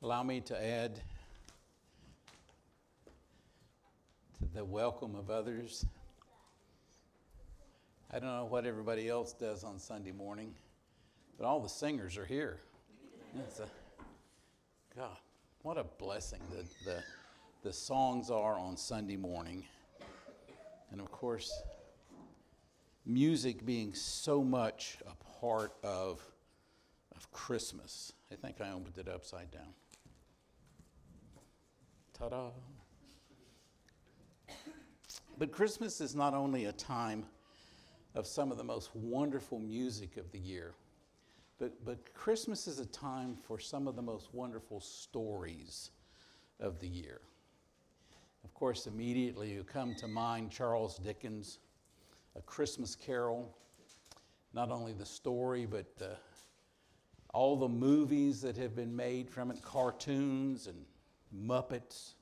Allow me to add to the welcome of others. I don't know what everybody else does on Sunday morning, but all the singers are here. It's a, God, what a blessing the, the, the songs are on Sunday morning. And of course, music being so much a part of, of Christmas. I think I opened it upside down. Ta da! But Christmas is not only a time of some of the most wonderful music of the year, but, but Christmas is a time for some of the most wonderful stories of the year. Of course, immediately you come to mind Charles Dickens' A Christmas Carol. Not only the story, but uh, all the movies that have been made from it, cartoons and Muppets.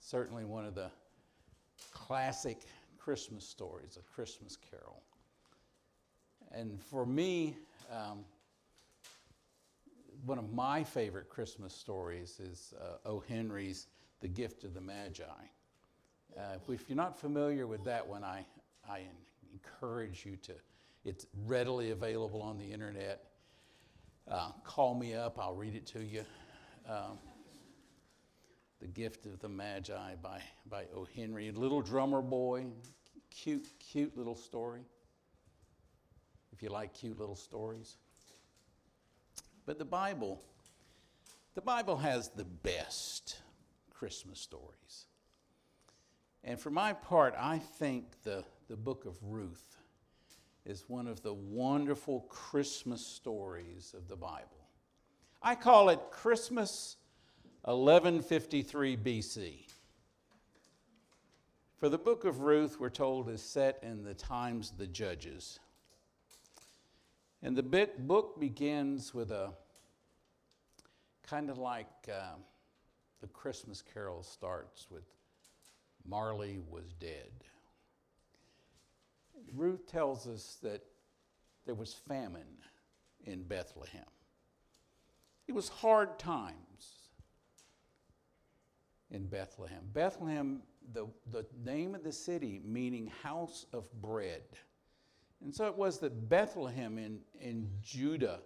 Certainly one of the classic Christmas stories, A Christmas Carol. And for me, um, one of my favorite Christmas stories is uh, O. Henry's The Gift of the Magi. Uh, if you're not familiar with that one, I, I encourage you to. It's readily available on the internet. Uh, call me up, I'll read it to you. Um, the Gift of the Magi by, by O. Henry. Little drummer boy, cute, cute little story. If you like cute little stories. But the Bible, the Bible has the best Christmas stories. And for my part, I think the, the book of Ruth is one of the wonderful Christmas stories of the Bible. I call it Christmas 1153 BC. For the book of Ruth, we're told, is set in the times of the judges. And the book begins with a kind of like uh, the Christmas carol starts with Marley was dead. Ruth tells us that there was famine in Bethlehem. It was hard times in Bethlehem. Bethlehem, the, the name of the city, meaning house of bread. And so it was that Bethlehem in, in Judah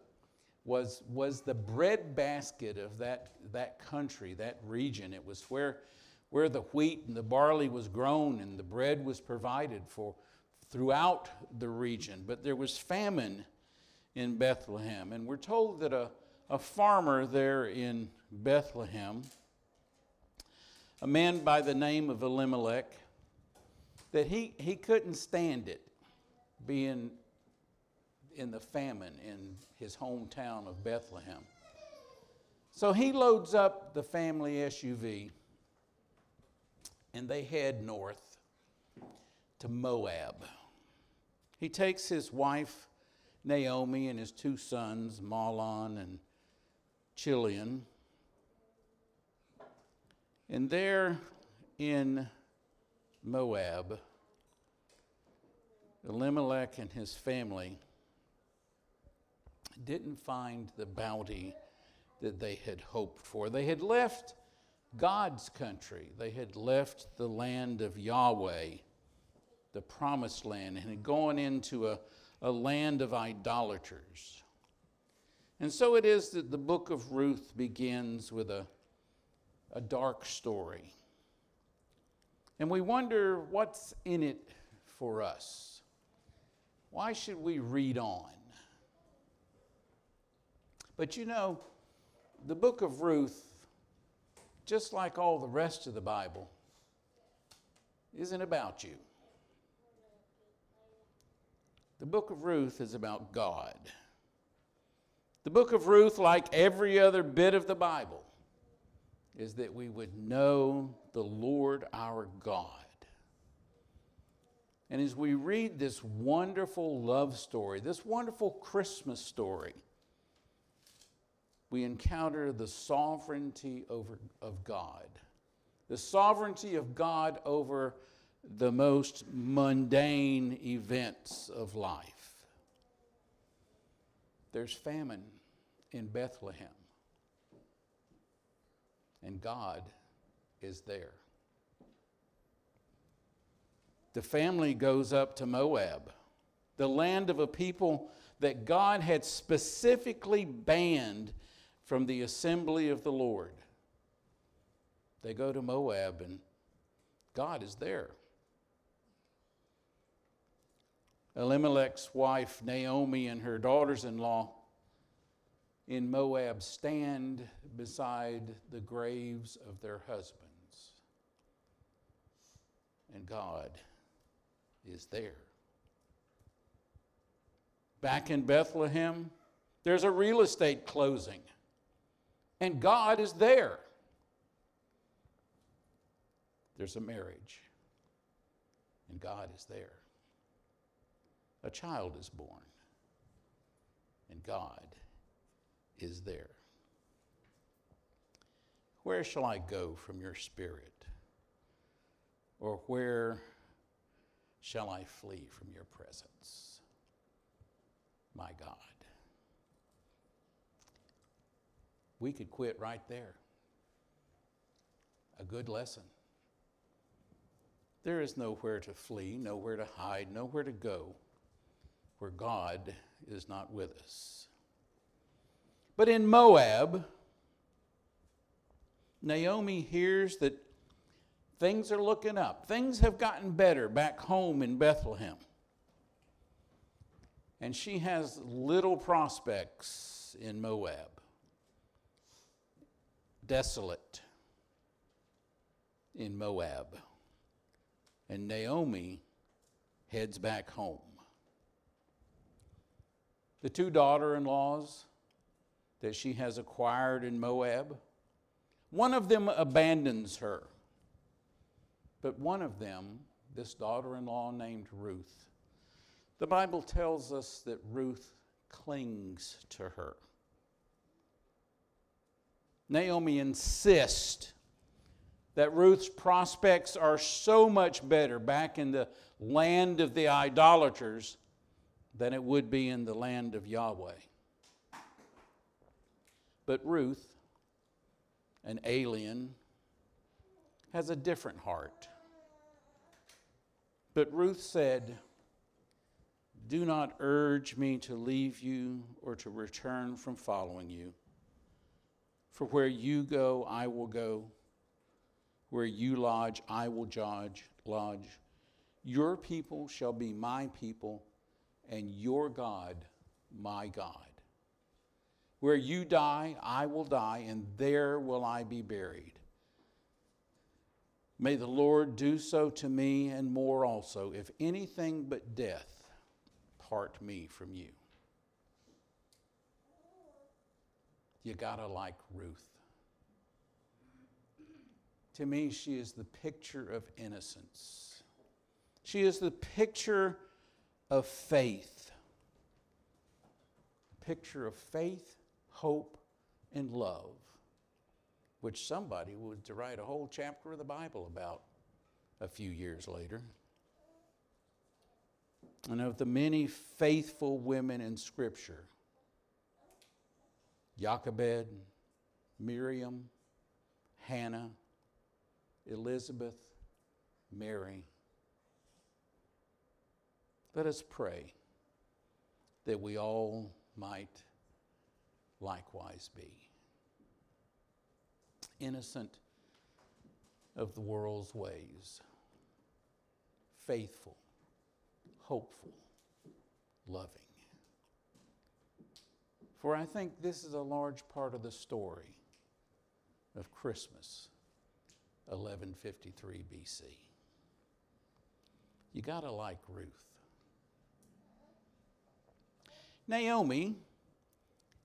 was, was the bread basket of that, that country, that region. It was where, where the wheat and the barley was grown and the bread was provided for throughout the region. But there was famine in Bethlehem. And we're told that a, a farmer there in Bethlehem, a man by the name of Elimelech, that he, he couldn't stand it being in the famine in his hometown of Bethlehem. So he loads up the family SUV and they head north to Moab. He takes his wife Naomi and his two sons, Mahlon and Chilion, and there in Moab, Elimelech and his family didn't find the bounty that they had hoped for. They had left God's country, they had left the land of Yahweh, the promised land, and had gone into a, a land of idolaters. And so it is that the book of Ruth begins with a a dark story. And we wonder what's in it for us. Why should we read on? But you know, the book of Ruth, just like all the rest of the Bible, isn't about you. The book of Ruth is about God. The book of Ruth, like every other bit of the Bible, is that we would know the Lord our God. And as we read this wonderful love story, this wonderful Christmas story, we encounter the sovereignty over, of God. The sovereignty of God over the most mundane events of life. There's famine in Bethlehem. And God is there. The family goes up to Moab, the land of a people that God had specifically banned from the assembly of the Lord. They go to Moab, and God is there. Elimelech's wife, Naomi, and her daughters in law in Moab stand beside the graves of their husbands. And God is there. Back in Bethlehem, there's a real estate closing, and God is there. There's a marriage, and God is there. A child is born, and God is there. Where shall I go from your spirit? Or where shall I flee from your presence? My God. We could quit right there. A good lesson. There is nowhere to flee, nowhere to hide, nowhere to go where God is not with us. But in Moab, Naomi hears that things are looking up. Things have gotten better back home in Bethlehem. And she has little prospects in Moab. Desolate in Moab. And Naomi heads back home. The two daughter in laws that she has acquired in Moab. One of them abandons her, but one of them, this daughter in law named Ruth, the Bible tells us that Ruth clings to her. Naomi insists that Ruth's prospects are so much better back in the land of the idolaters than it would be in the land of Yahweh. But Ruth, an alien, has a different heart. But Ruth said, Do not urge me to leave you or to return from following you. For where you go, I will go. Where you lodge, I will lodge. Your people shall be my people, and your God, my God. Where you die, I will die, and there will I be buried. May the Lord do so to me and more also, if anything but death part me from you. You gotta like Ruth. To me, she is the picture of innocence. She is the picture of faith. Picture of faith hope, and love, which somebody would to write a whole chapter of the Bible about a few years later. And of the many faithful women in Scripture, Jochebed, Miriam, Hannah, Elizabeth, Mary. Let us pray that we all might likewise be. Innocent of the world's ways, faithful, hopeful, loving. For I think this is a large part of the story of Christmas, 1153 BC. You got to like Ruth. Naomi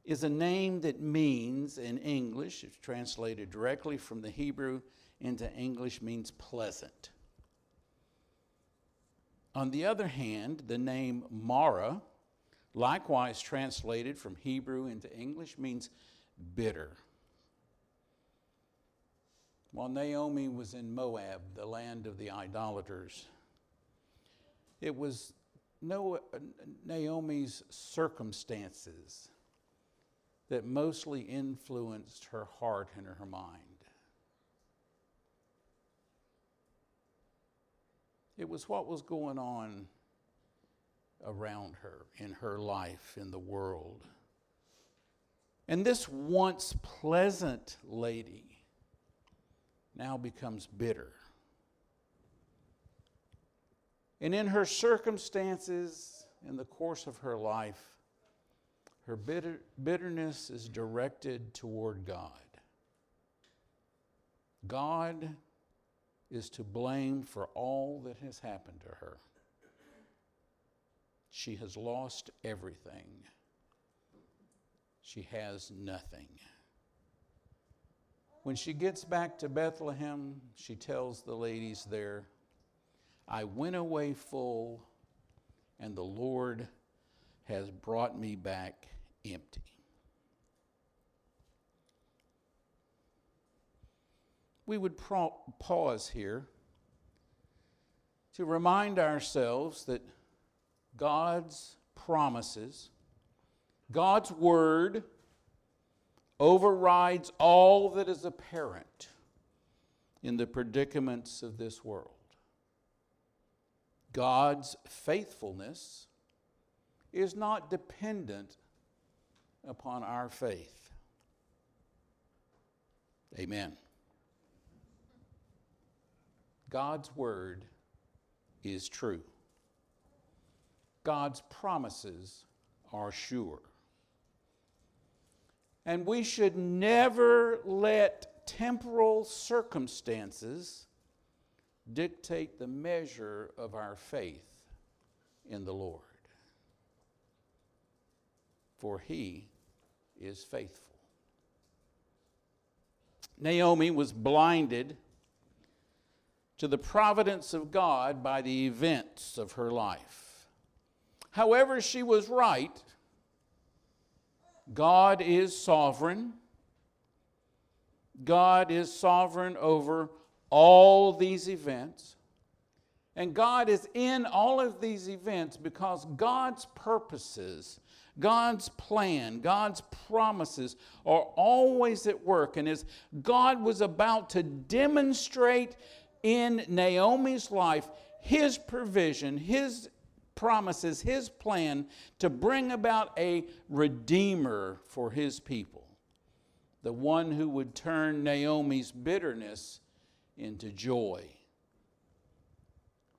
is a name that means in English, it's translated directly from the Hebrew into English, means pleasant. On the other hand, the name Mara, likewise translated from Hebrew into English, means bitter. While Naomi was in Moab, the land of the idolaters, it was Naomi's circumstances that mostly influenced her heart and her mind. It was what was going on around her, in her life, in the world. And this once pleasant lady now becomes bitter. And in her circumstances, in the course of her life, her bitter, bitterness is directed toward God. God is to blame for all that has happened to her. She has lost everything. She has nothing. When she gets back to Bethlehem, she tells the ladies there, I went away full, and the Lord has brought me back empty. We would pause here to remind ourselves that God's promises, God's word overrides all that is apparent in the predicaments of this world. God's faithfulness is not dependent upon our faith. Amen. God's word is true. God's promises are sure. And we should never let temporal circumstances dictate the measure of our faith in the Lord. For he is faithful. Naomi was blinded to the providence of God by the events of her life. However, she was right. God is sovereign. God is sovereign over all these events. And God is in all of these events because God's purposes, God's plan, God's promises are always at work. And as God was about to demonstrate in Naomi's life His provision, His promises his plan to bring about a redeemer for his people, the one who would turn Naomi's bitterness into joy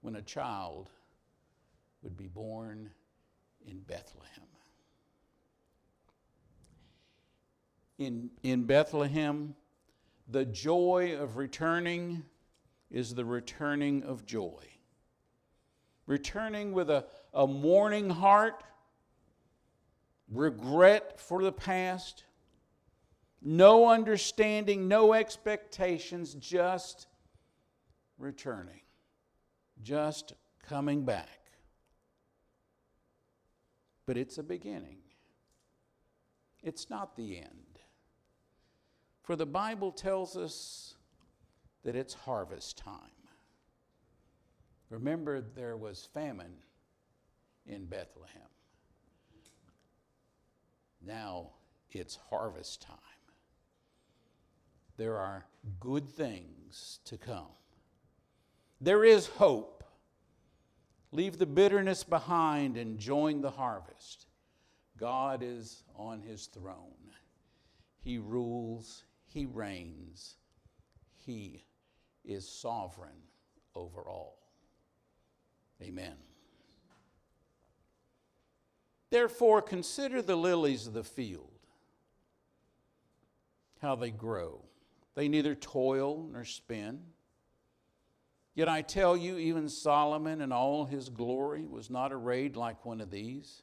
when a child would be born in Bethlehem. In, in Bethlehem, the joy of returning is the returning of joy returning with a, a mourning heart, regret for the past, no understanding, no expectations, just returning, just coming back. But it's a beginning, it's not the end. For the Bible tells us that it's harvest time. Remember, there was famine in Bethlehem. Now it's harvest time. There are good things to come. There is hope. Leave the bitterness behind and join the harvest. God is on his throne. He rules, he reigns, he is sovereign over all. Amen. Therefore, consider the lilies of the field, how they grow. They neither toil nor spin. Yet I tell you, even Solomon in all his glory was not arrayed like one of these.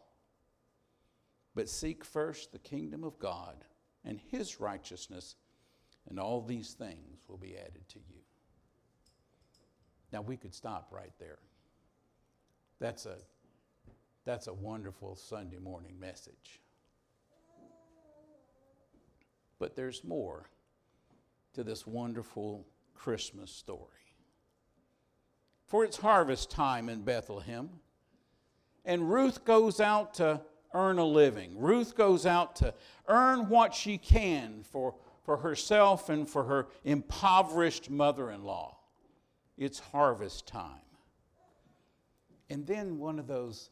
But seek first the kingdom of God and his righteousness and all these things will be added to you. Now we could stop right there. That's a that's a wonderful Sunday morning message. But there's more to this wonderful Christmas story. For it's harvest time in Bethlehem, and Ruth goes out to earn a living. Ruth goes out to earn what she can for, for herself and for her impoverished mother in law. It's harvest time. And then one of those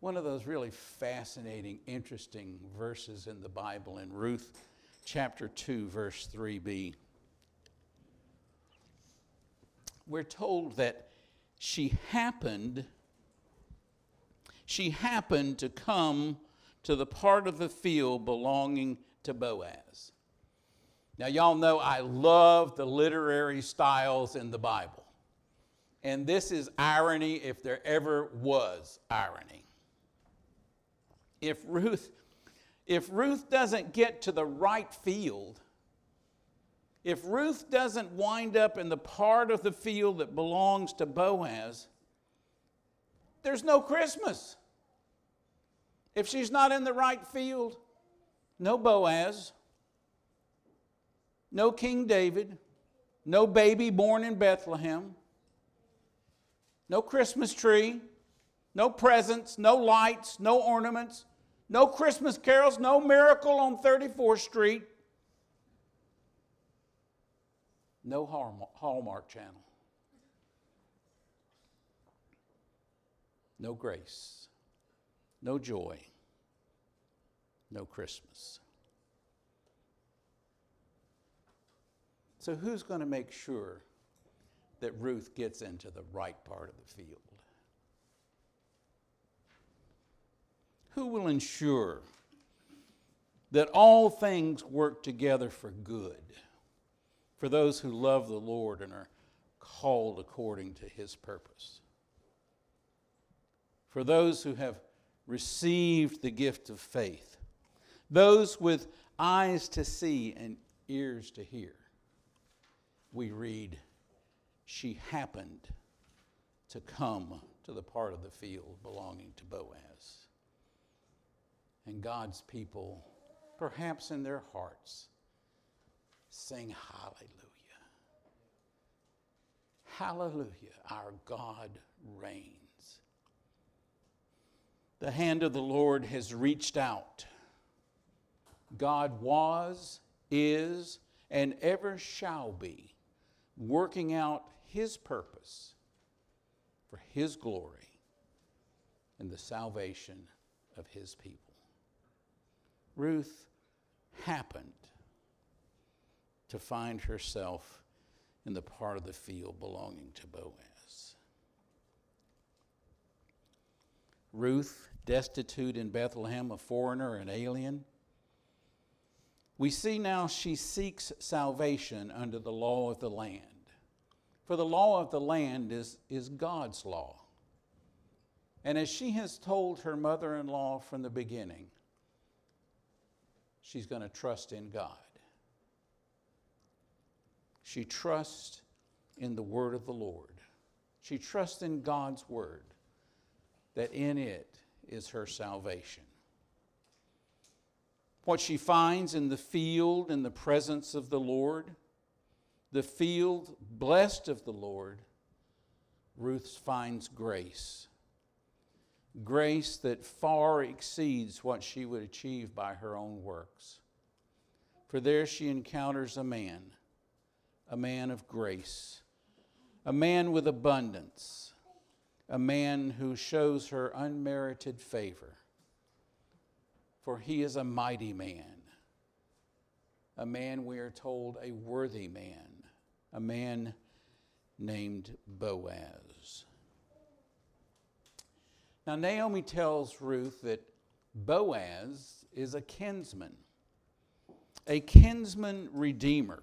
one of those really fascinating, interesting verses in the Bible in Ruth chapter 2, verse 3b. We're told that she happened she happened to come to the part of the field belonging to Boaz. Now, y'all know I love the literary styles in the Bible. And this is irony if there ever was irony. If Ruth, if Ruth doesn't get to the right field, if Ruth doesn't wind up in the part of the field that belongs to Boaz, there's no Christmas. If she's not in the right field, no Boaz, no King David, no baby born in Bethlehem, no Christmas tree, no presents, no lights, no ornaments, no Christmas carols, no miracle on 34th Street, no Hallmark channel. No grace, no joy, no Christmas. So, who's going to make sure that Ruth gets into the right part of the field? Who will ensure that all things work together for good for those who love the Lord and are called according to his purpose? For those who have received the gift of faith, those with eyes to see and ears to hear. We read, She happened to come to the part of the field belonging to Boaz. And God's people, perhaps in their hearts, sing Hallelujah. Hallelujah, our God reigns. The hand of the Lord has reached out. God was, is, and ever shall be working out His purpose for His glory and the salvation of His people. Ruth happened to find herself in the part of the field belonging to Boaz. Ruth, destitute in Bethlehem, a foreigner, an alien. We see now she seeks salvation under the law of the land. For the law of the land is, is God's law. And as she has told her mother in law from the beginning, she's going to trust in God. She trusts in the word of the Lord. She trusts in God's word that in it is her salvation. What she finds in the field in the presence of the Lord, the field blessed of the Lord, Ruth finds grace. Grace that far exceeds what she would achieve by her own works. For there she encounters a man, a man of grace, a man with abundance a man who shows her unmerited favor. For he is a mighty man, a man, we are told, a worthy man, a man named Boaz. Now, Naomi tells Ruth that Boaz is a kinsman, a kinsman redeemer.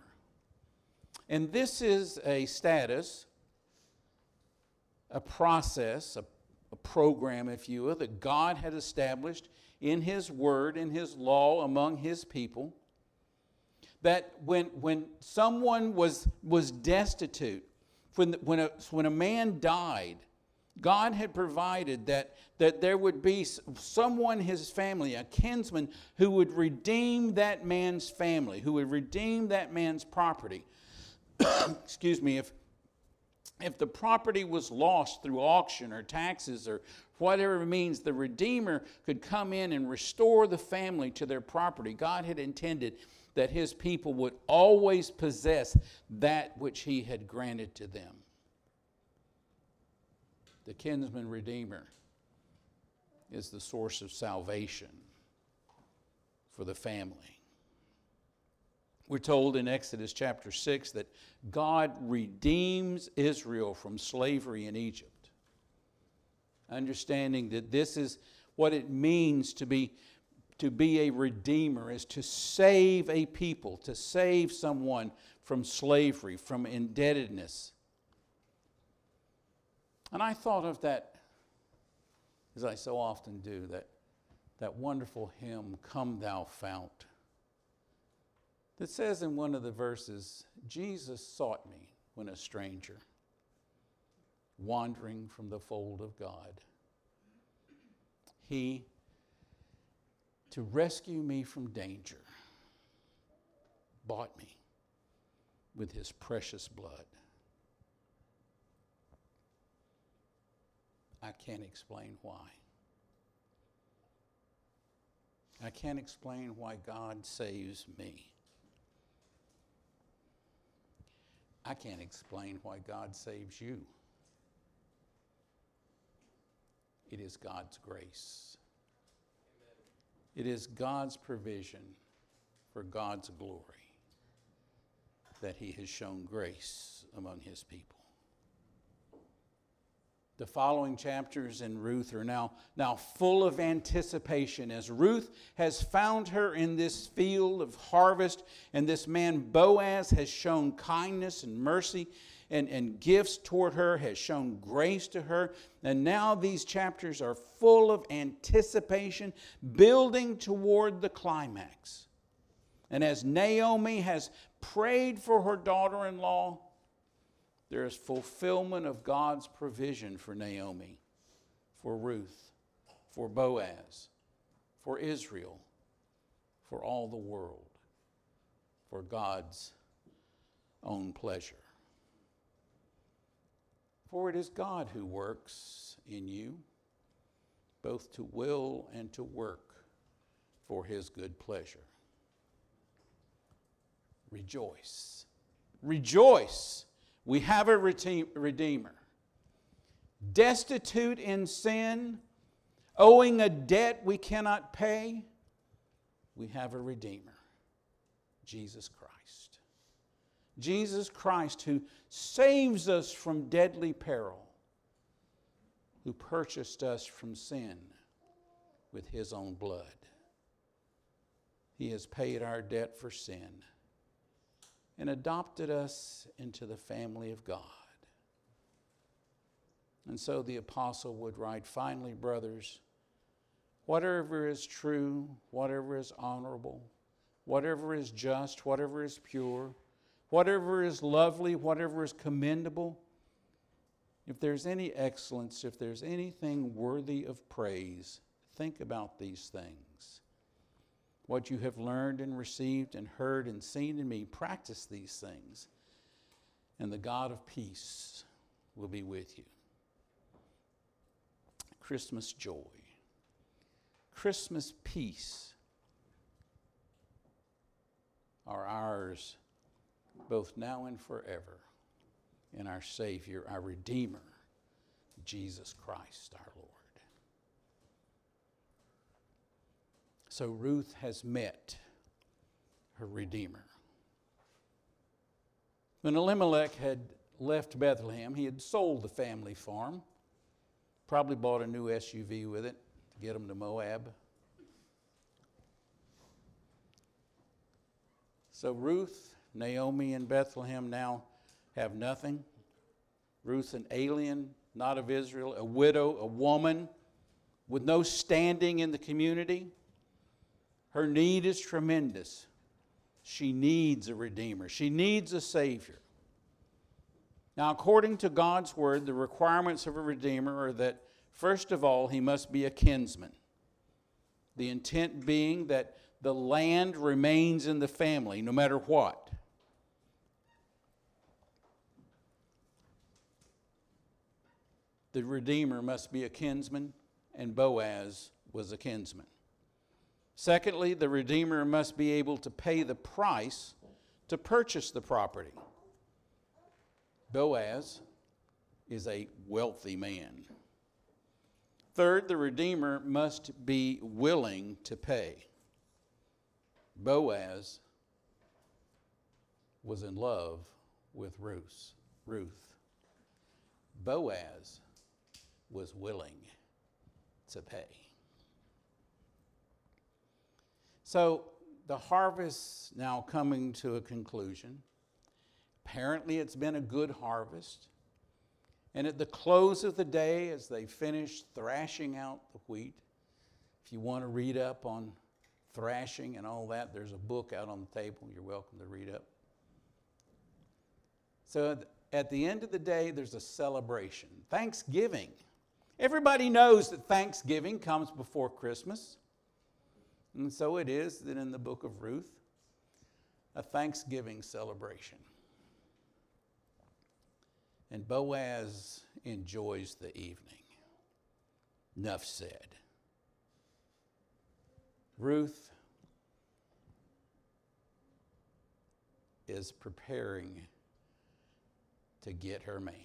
And this is a status a process, a, a program, if you will, that God had established in His Word, in His law among His people. That when, when someone was, was destitute, when, when, a, when a man died, God had provided that, that there would be someone, his family, a kinsman, who would redeem that man's family, who would redeem that man's property. Excuse me, if, if the property was lost through auction or taxes or whatever means, the Redeemer could come in and restore the family to their property. God had intended that his people would always possess that which he had granted to them the kinsman redeemer, is the source of salvation for the family. We're told in Exodus chapter 6 that God redeems Israel from slavery in Egypt. Understanding that this is what it means to be, to be a redeemer, is to save a people, to save someone from slavery, from indebtedness. And I thought of that, as I so often do, that, that wonderful hymn, Come Thou Fount, that says in one of the verses, Jesus sought me when a stranger, wandering from the fold of God. He, to rescue me from danger, bought me with his precious blood. I can't explain why. I can't explain why God saves me. I can't explain why God saves you. It is God's grace. It is God's provision for God's glory that He has shown grace among His people. The following chapters in Ruth are now, now full of anticipation as Ruth has found her in this field of harvest, and this man Boaz has shown kindness and mercy and, and gifts toward her, has shown grace to her. And now these chapters are full of anticipation, building toward the climax. And as Naomi has prayed for her daughter in law, there is fulfillment of God's provision for Naomi, for Ruth, for Boaz, for Israel, for all the world, for God's own pleasure. For it is God who works in you, both to will and to work for his good pleasure. Rejoice. Rejoice we have a Redeemer. Destitute in sin, owing a debt we cannot pay, we have a Redeemer, Jesus Christ. Jesus Christ, who saves us from deadly peril, who purchased us from sin with his own blood. He has paid our debt for sin and adopted us into the family of God. And so the apostle would write finally, brothers, whatever is true, whatever is honorable, whatever is just, whatever is pure, whatever is lovely, whatever is commendable, if there's any excellence, if there's anything worthy of praise, think about these things what you have learned and received and heard and seen in me, practice these things, and the God of peace will be with you. Christmas joy, Christmas peace are ours both now and forever in our Savior, our Redeemer, Jesus Christ our Lord. So Ruth has met her Redeemer. When Elimelech had left Bethlehem, he had sold the family farm, probably bought a new SUV with it to get him to Moab. So Ruth, Naomi, and Bethlehem now have nothing. Ruth, an alien, not of Israel, a widow, a woman with no standing in the community. Her need is tremendous. She needs a Redeemer, she needs a Savior. Now, according to God's word, the requirements of a redeemer are that, first of all, he must be a kinsman. The intent being that the land remains in the family no matter what. The Redeemer must be a kinsman, and Boaz was a kinsman. Secondly, the Redeemer must be able to pay the price to purchase the property. Boaz is a wealthy man. Third, the Redeemer must be willing to pay. Boaz was in love with Ruth. Ruth. Boaz was willing to pay. So the harvest now coming to a conclusion. Apparently, it's been a good harvest. And at the close of the day, as they finish thrashing out the wheat, if you want to read up on thrashing and all that, there's a book out on the table. You're welcome to read up. So at the end of the day, there's a celebration Thanksgiving. Everybody knows that Thanksgiving comes before Christmas. And so it is that in the book of Ruth, a Thanksgiving celebration. And Boaz enjoys the evening. Enough said. Ruth is preparing to get her man.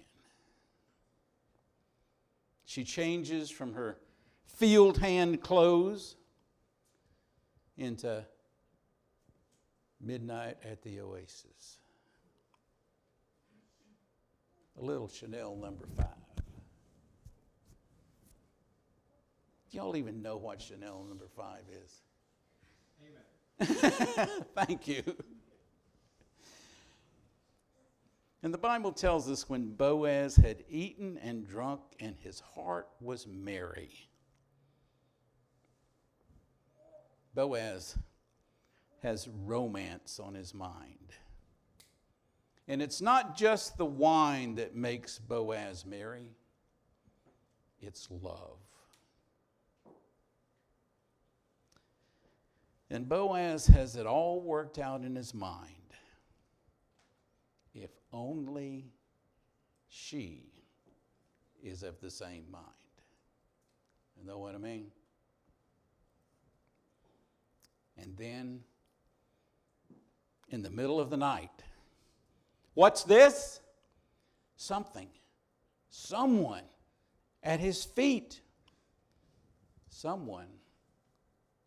She changes from her field hand clothes into midnight at the oasis a little Chanel number five. Do y'all even know what Chanel number five is? Amen. Thank you. And the Bible tells us when Boaz had eaten and drunk and his heart was merry. Boaz has romance on his mind. And it's not just the wine that makes Boaz merry, it's love. And Boaz has it all worked out in his mind. If only she is of the same mind. You know what I mean? And then, in the middle of the night, What's this? Something, someone at his feet, someone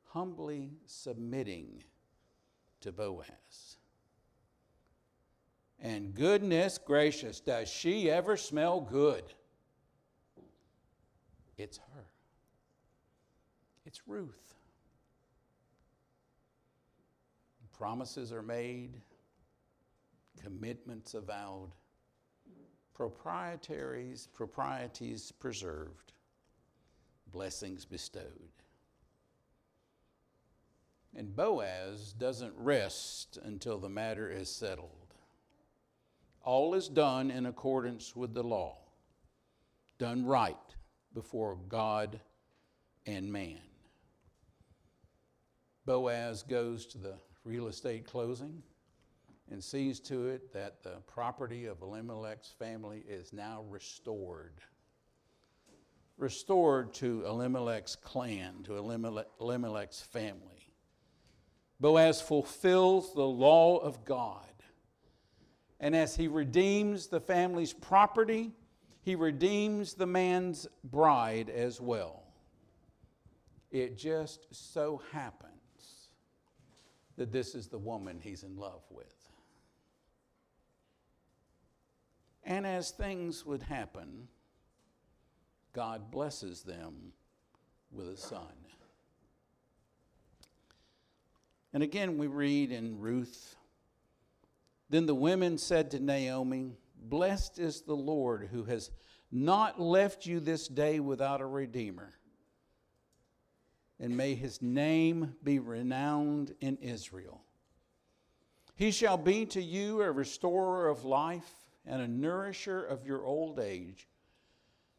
humbly submitting to Boaz. And goodness gracious, does she ever smell good? It's her. It's Ruth. Promises are made commitments avowed, proprietaries, proprieties preserved, blessings bestowed. And Boaz doesn't rest until the matter is settled. All is done in accordance with the law, done right before God and man. Boaz goes to the real estate closing and sees to it that the property of Elimelech's family is now restored. Restored to Elimelech's clan, to Elimelech's family. Boaz fulfills the law of God. And as he redeems the family's property, he redeems the man's bride as well. It just so happens that this is the woman he's in love with. And as things would happen, God blesses them with a son. And again, we read in Ruth Then the women said to Naomi, Blessed is the Lord who has not left you this day without a redeemer. And may his name be renowned in Israel. He shall be to you a restorer of life and a nourisher of your old age,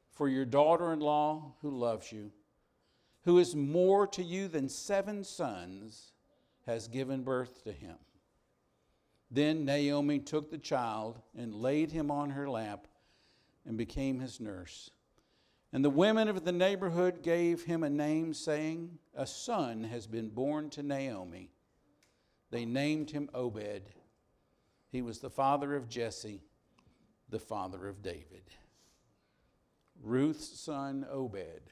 for your daughter in law who loves you, who is more to you than seven sons, has given birth to him. Then Naomi took the child and laid him on her lap and became his nurse. And the women of the neighborhood gave him a name, saying, A son has been born to Naomi. They named him Obed. He was the father of Jesse, the father of David. Ruth's son Obed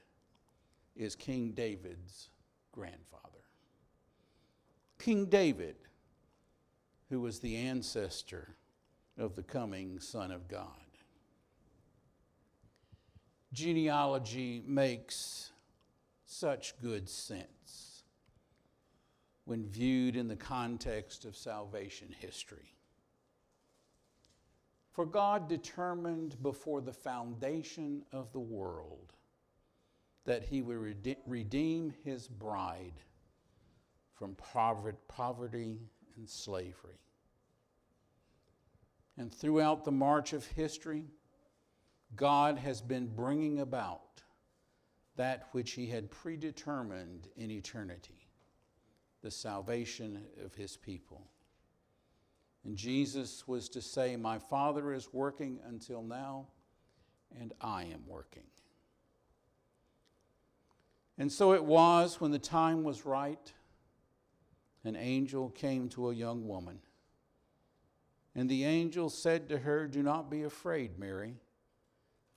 is King David's grandfather. King David, who was the ancestor of the coming Son of God. Genealogy makes such good sense when viewed in the context of salvation history. For God determined before the foundation of the world that he would redeem his bride from poverty and slavery. And throughout the march of history, God has been bringing about that which he had predetermined in eternity the salvation of his people. And Jesus was to say, My Father is working until now, and I am working. And so it was when the time was right, an angel came to a young woman. And the angel said to her, Do not be afraid, Mary,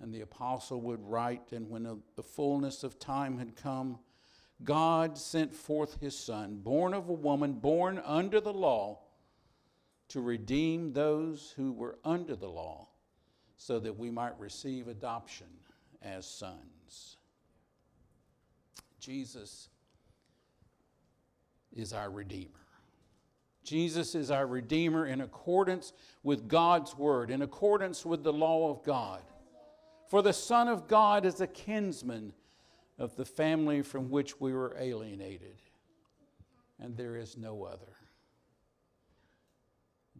And the apostle would write, and when the fullness of time had come, God sent forth his son, born of a woman, born under the law to redeem those who were under the law, so that we might receive adoption as sons. Jesus is our Redeemer. Jesus is our Redeemer in accordance with God's Word, in accordance with the law of God. For the Son of God is a kinsman of the family from which we were alienated, and there is no other.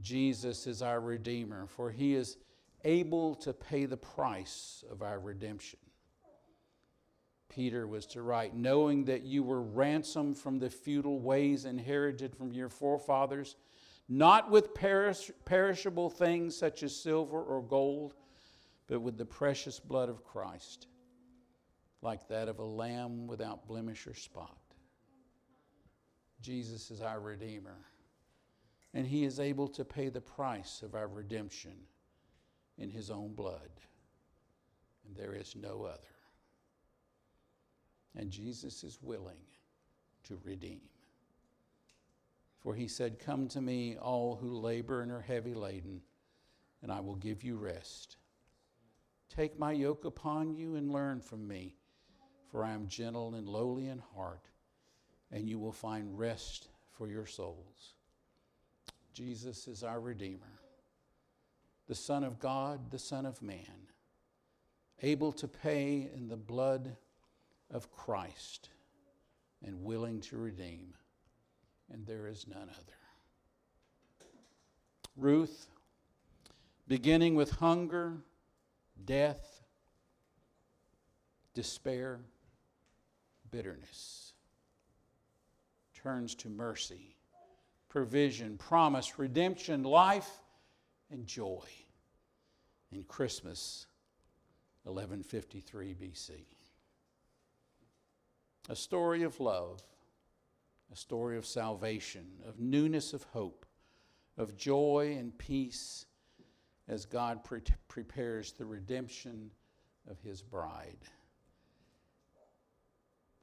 Jesus is our Redeemer, for he is able to pay the price of our redemption. Peter was to write, knowing that you were ransomed from the futile ways inherited from your forefathers, not with perish- perishable things such as silver or gold, but with the precious blood of Christ, like that of a lamb without blemish or spot. Jesus is our Redeemer and he is able to pay the price of our redemption in his own blood. And there is no other. And Jesus is willing to redeem. For he said, Come to me, all who labor and are heavy laden, and I will give you rest. Take my yoke upon you and learn from me, for I am gentle and lowly in heart, and you will find rest for your souls. Jesus is our Redeemer, the Son of God, the Son of Man, able to pay in the blood of Christ and willing to redeem, and there is none other. Ruth, beginning with hunger, death, despair, bitterness, turns to mercy provision, promise, redemption, life, and joy in Christmas 1153 BC. A story of love, a story of salvation, of newness of hope, of joy and peace as God pre- prepares the redemption of his bride.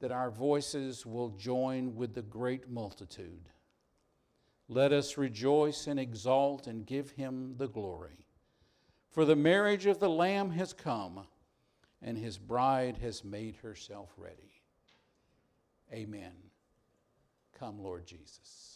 That our voices will join with the great multitude let us rejoice and exalt and give him the glory. For the marriage of the Lamb has come, and his bride has made herself ready. Amen. Come, Lord Jesus.